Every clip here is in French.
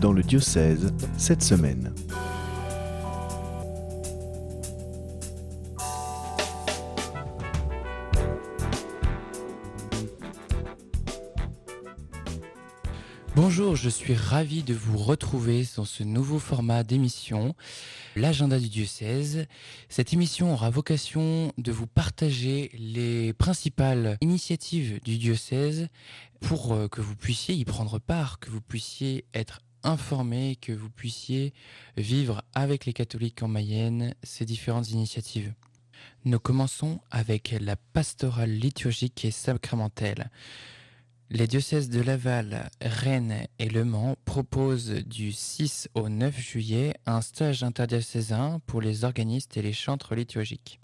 dans le diocèse cette semaine. Bonjour, je suis ravi de vous retrouver dans ce nouveau format d'émission, l'agenda du diocèse. Cette émission aura vocation de vous partager les principales initiatives du diocèse pour euh, que vous puissiez y prendre part, que vous puissiez être informé, que vous puissiez vivre avec les catholiques en Mayenne ces différentes initiatives. Nous commençons avec la pastorale liturgique et sacramentelle. Les diocèses de Laval, Rennes et Le Mans proposent du 6 au 9 juillet un stage interdiocésain pour les organistes et les chantres liturgiques.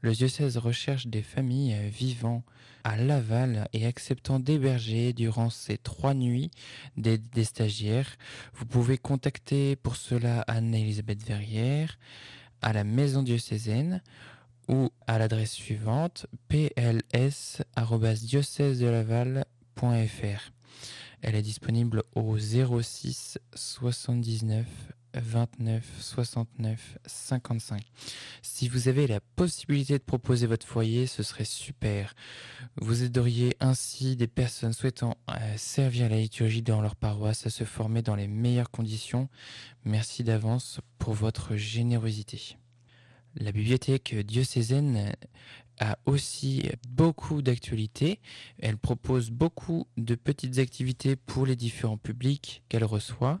Le diocèse recherche des familles vivant à Laval et acceptant d'héberger durant ces trois nuits des, stagiaires. Vous pouvez contacter pour cela Anne-Elisabeth Verrière à la maison diocésaine ou à l'adresse suivante pls.diocèse-de-laval elle est disponible au 06 79 29 69 55. Si vous avez la possibilité de proposer votre foyer, ce serait super. Vous aideriez ainsi des personnes souhaitant euh, servir la liturgie dans leur paroisse à se former dans les meilleures conditions. Merci d'avance pour votre générosité. La bibliothèque diocésaine a aussi beaucoup d'actualités. Elle propose beaucoup de petites activités pour les différents publics qu'elle reçoit.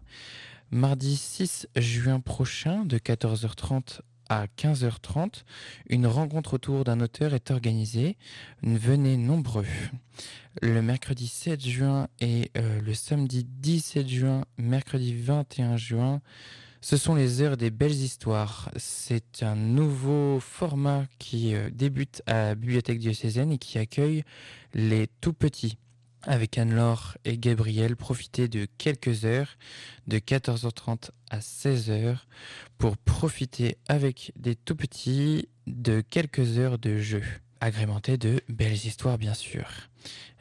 Mardi 6 juin prochain, de 14h30 à 15h30, une rencontre autour d'un auteur est organisée. Venez nombreux. Le mercredi 7 juin et euh, le samedi 17 juin, mercredi 21 juin, ce sont les heures des belles histoires. C'est un nouveau format qui euh, débute à la Bibliothèque diocésaine et qui accueille les tout petits. Avec Anne-Laure et Gabriel, profitez de quelques heures, de 14h30 à 16h, pour profiter avec des tout petits de quelques heures de jeu, agrémenté de belles histoires bien sûr.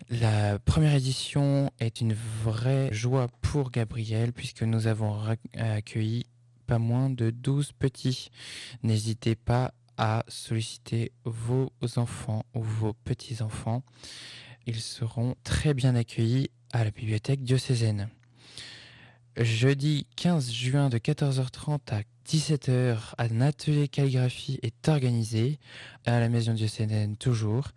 La première édition est une vraie joie pour Gabriel puisque nous avons accueilli pas moins de 12 petits. N'hésitez pas à solliciter vos enfants ou vos petits-enfants. Ils seront très bien accueillis à la bibliothèque diocésaine. Jeudi 15 juin de 14h30 à 17h, un atelier calligraphie est organisé à la maison diocésaine toujours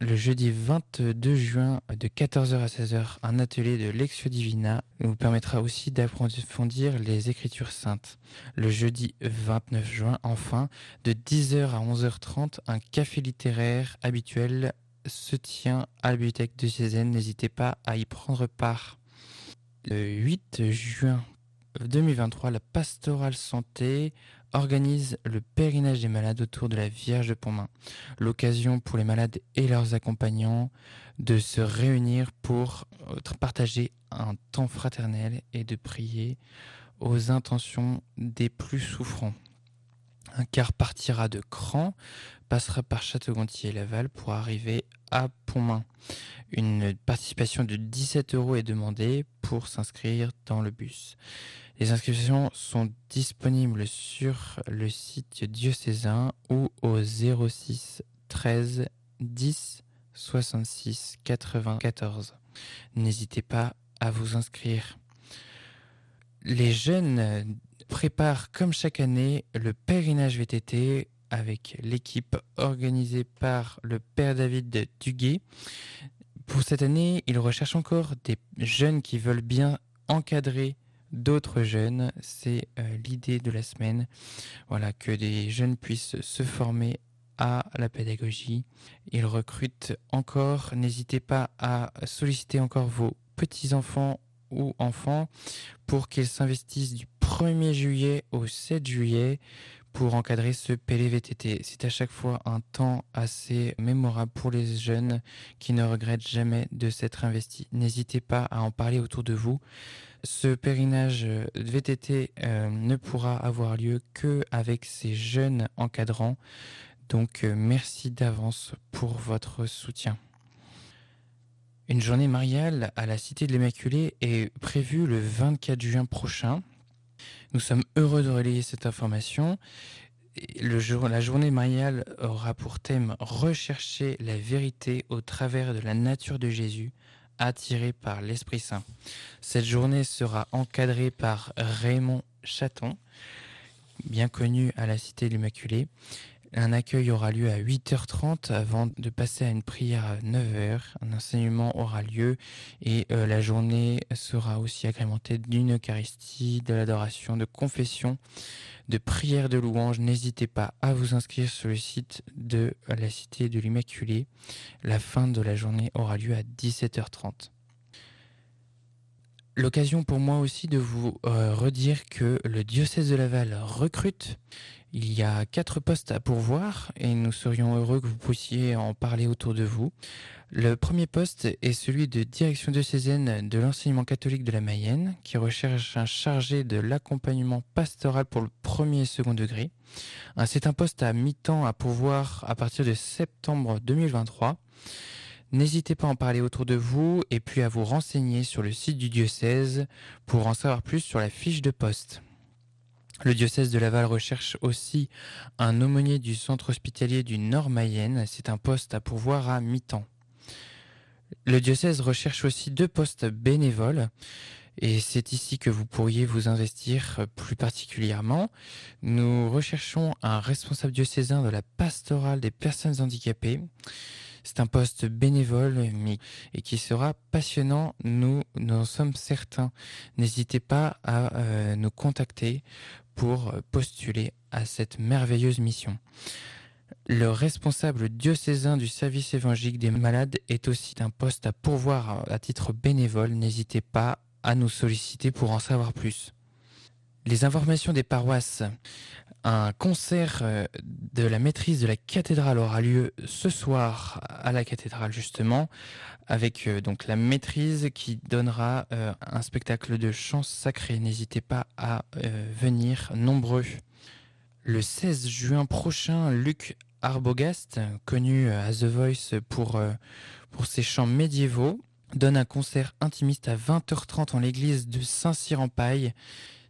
le jeudi 22 juin de 14h à 16h, un atelier de Lexio Divina vous permettra aussi d'approfondir les Écritures saintes. Le jeudi 29 juin, enfin, de 10h à 11h30, un café littéraire habituel se tient à la bibliothèque de Cézanne. N'hésitez pas à y prendre part. Le 8 juin 2023, la pastorale santé organise le pèlerinage des malades autour de la Vierge de Pontmain. L'occasion pour les malades et leurs accompagnants de se réunir pour euh, partager un temps fraternel et de prier aux intentions des plus souffrants. Un car partira de Cran, passera par Château-Gontier et Laval pour arriver à Pontmain. Une participation de 17 euros est demandée pour s'inscrire dans le bus. Les inscriptions sont disponibles sur le site diocésain ou au 06 13 10 66 94. N'hésitez pas à vous inscrire. Les jeunes préparent comme chaque année le pèlerinage VTT avec l'équipe organisée par le père David Duguet. Pour cette année, il recherche encore des jeunes qui veulent bien encadrer d'autres jeunes. C'est euh, l'idée de la semaine. Voilà, que des jeunes puissent se former à la pédagogie. Ils recrutent encore. N'hésitez pas à solliciter encore vos petits-enfants ou enfants pour qu'ils s'investissent du 1er juillet au 7 juillet pour encadrer ce PLVTT. C'est à chaque fois un temps assez mémorable pour les jeunes qui ne regrettent jamais de s'être investis. N'hésitez pas à en parler autour de vous. Ce pèlerinage VTT euh, ne pourra avoir lieu que avec ces jeunes encadrants. Donc euh, merci d'avance pour votre soutien. Une journée mariale à la Cité de l'Immaculée est prévue le 24 juin prochain. Nous sommes heureux de relayer cette information. La journée mariale aura pour thème Rechercher la vérité au travers de la nature de Jésus, attiré par l'Esprit Saint. Cette journée sera encadrée par Raymond Chaton, bien connu à la Cité de l'Immaculée. Un accueil aura lieu à 8h30 avant de passer à une prière à 9h. Un enseignement aura lieu et euh, la journée sera aussi agrémentée d'une Eucharistie, de l'adoration, de confession, de prière de louange. N'hésitez pas à vous inscrire sur le site de la Cité de l'Immaculée. La fin de la journée aura lieu à 17h30. L'occasion pour moi aussi de vous euh, redire que le diocèse de Laval recrute. Il y a quatre postes à pourvoir et nous serions heureux que vous puissiez en parler autour de vous. Le premier poste est celui de direction diocésaine de l'enseignement catholique de la Mayenne, qui recherche un chargé de l'accompagnement pastoral pour le premier et second degré. Euh, c'est un poste à mi-temps à pourvoir à partir de septembre 2023. N'hésitez pas à en parler autour de vous et puis à vous renseigner sur le site du diocèse pour en savoir plus sur la fiche de poste. Le diocèse de Laval recherche aussi un aumônier du centre hospitalier du Nord Mayenne. C'est un poste à pourvoir à mi-temps. Le diocèse recherche aussi deux postes bénévoles. Et c'est ici que vous pourriez vous investir plus particulièrement. Nous recherchons un responsable diocésain de la pastorale des personnes handicapées. C'est un poste bénévole et qui sera passionnant. Nous, nous en sommes certains. N'hésitez pas à euh, nous contacter pour postuler à cette merveilleuse mission. Le responsable diocésain du service évangélique des malades est aussi un poste à pourvoir à titre bénévole. N'hésitez pas à nous solliciter pour en savoir plus. Les informations des paroisses. Un concert euh, de la maîtrise de la cathédrale aura lieu ce soir à la cathédrale justement, avec euh, donc la maîtrise qui donnera euh, un spectacle de chants sacrés. N'hésitez pas à venir nombreux. Le 16 juin prochain, Luc Arbogast, connu à The Voice pour, pour ses chants médiévaux, donne un concert intimiste à 20h30 en l'église de Saint-Cyr-en-Paille.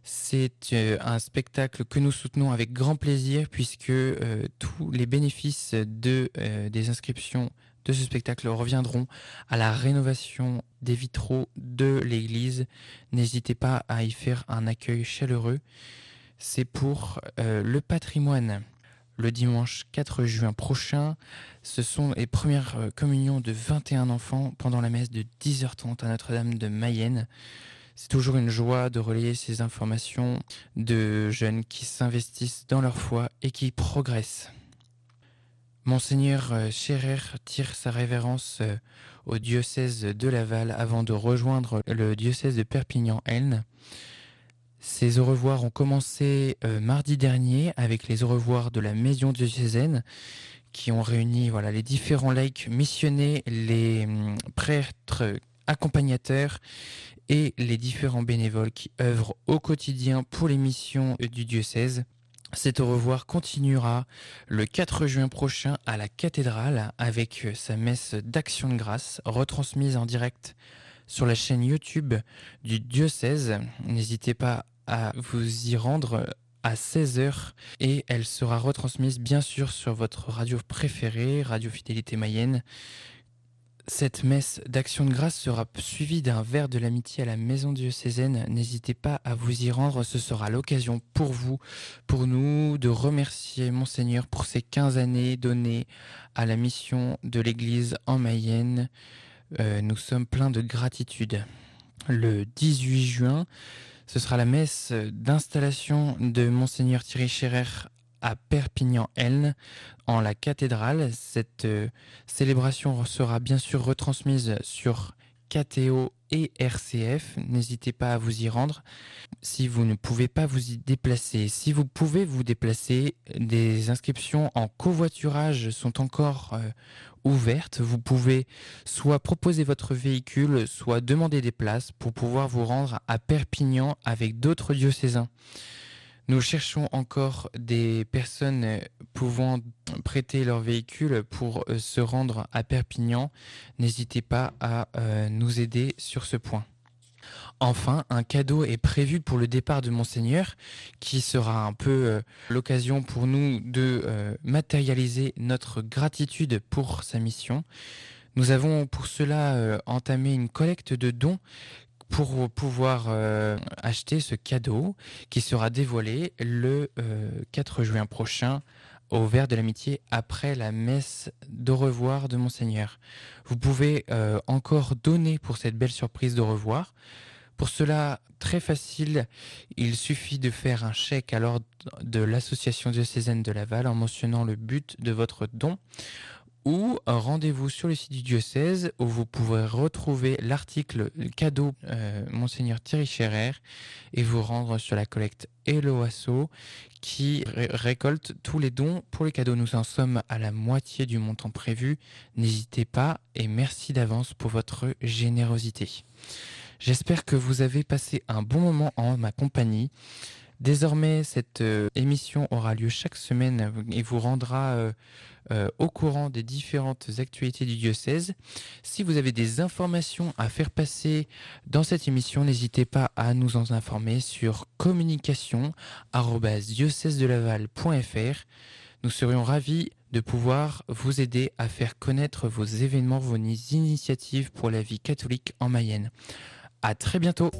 C'est euh, un spectacle que nous soutenons avec grand plaisir puisque euh, tous les bénéfices euh, des inscriptions de ce spectacle reviendront à la rénovation des vitraux de l'église. N'hésitez pas à y faire un accueil chaleureux. C'est pour le patrimoine. Le dimanche 4 juin prochain, ce sont les premières communions de 21 enfants pendant la messe de 10h30 à Notre-Dame de Mayenne. C'est toujours une joie de relayer ces informations de jeunes qui s'investissent dans leur foi et qui progressent. Monseigneur euh, Scherer tire sa révérence euh, au diocèse de Laval avant de rejoindre le diocèse de Perpignan-Elne. Ces au revoir ont commencé euh, mardi dernier avec les au revoir de la Maison diocésaine qui ont réuni voilà les différents laïcs missionnés, les hum, prêtres accompagnateurs et les différents bénévoles qui œuvrent au quotidien pour les missions du diocèse. Cet au revoir continuera le 4 juin prochain à la cathédrale avec sa messe d'action de grâce retransmise en direct sur la chaîne YouTube du diocèse. N'hésitez pas à vous y rendre à 16h et elle sera retransmise bien sûr sur votre radio préférée, Radio Fidélité Mayenne, cette messe d'action de grâce sera suivie d'un verre de l'amitié à la maison diocésaine. N'hésitez pas à vous y rendre, ce sera l'occasion pour vous, pour nous, de remercier Monseigneur pour ces 15 années données à la mission de l'Église en Mayenne. Euh, nous sommes pleins de gratitude. Le 18 juin, ce sera la messe d'installation de Monseigneur Thierry Scherer à Perpignan-Elne, en la cathédrale. Cette euh, célébration sera bien sûr retransmise sur KTO et RCF. N'hésitez pas à vous y rendre si vous ne pouvez pas vous y déplacer. Si vous pouvez vous déplacer, des inscriptions en covoiturage sont encore euh, ouvertes. Vous pouvez soit proposer votre véhicule, soit demander des places pour pouvoir vous rendre à Perpignan avec d'autres diocésains. Nous cherchons encore des personnes pouvant prêter leur véhicule pour euh, se rendre à Perpignan. N'hésitez pas à euh, nous aider sur ce point. Enfin, un cadeau est prévu pour le départ de Monseigneur, qui sera un peu euh, l'occasion pour nous de matérialiser notre gratitude pour sa mission. Nous avons pour cela entamé une collecte de dons pour pouvoir euh, acheter ce cadeau qui sera dévoilé le 4 euh, juin prochain au Verre de l'Amitié après la messe d'au revoir de Monseigneur. Vous pouvez euh, encore donner pour cette belle surprise de revoir. Pour cela, très facile, il suffit de faire un chèque à l'ordre de l'association diocésaine de Laval en mentionnant le but de votre don ou rendez-vous sur le site du diocèse où vous pourrez retrouver l'article cadeau euh, Monseigneur Thierry Scherer et vous rendre sur la collecte Eloasso qui récolte tous les dons pour les cadeaux. Nous en sommes à la moitié du montant prévu. N'hésitez pas et merci d'avance pour votre générosité. J'espère que vous avez passé un bon moment en ma compagnie. Désormais, cette euh, émission aura lieu chaque semaine et vous rendra euh, euh, au courant des différentes actualités du diocèse. Si vous avez des informations à faire passer dans cette émission, n'hésitez pas à nous en informer sur communication@diocèse-de-laval.fr. Nous serions ravis de pouvoir vous aider à faire connaître vos événements, vos initiatives pour la vie catholique en Mayenne. À très bientôt.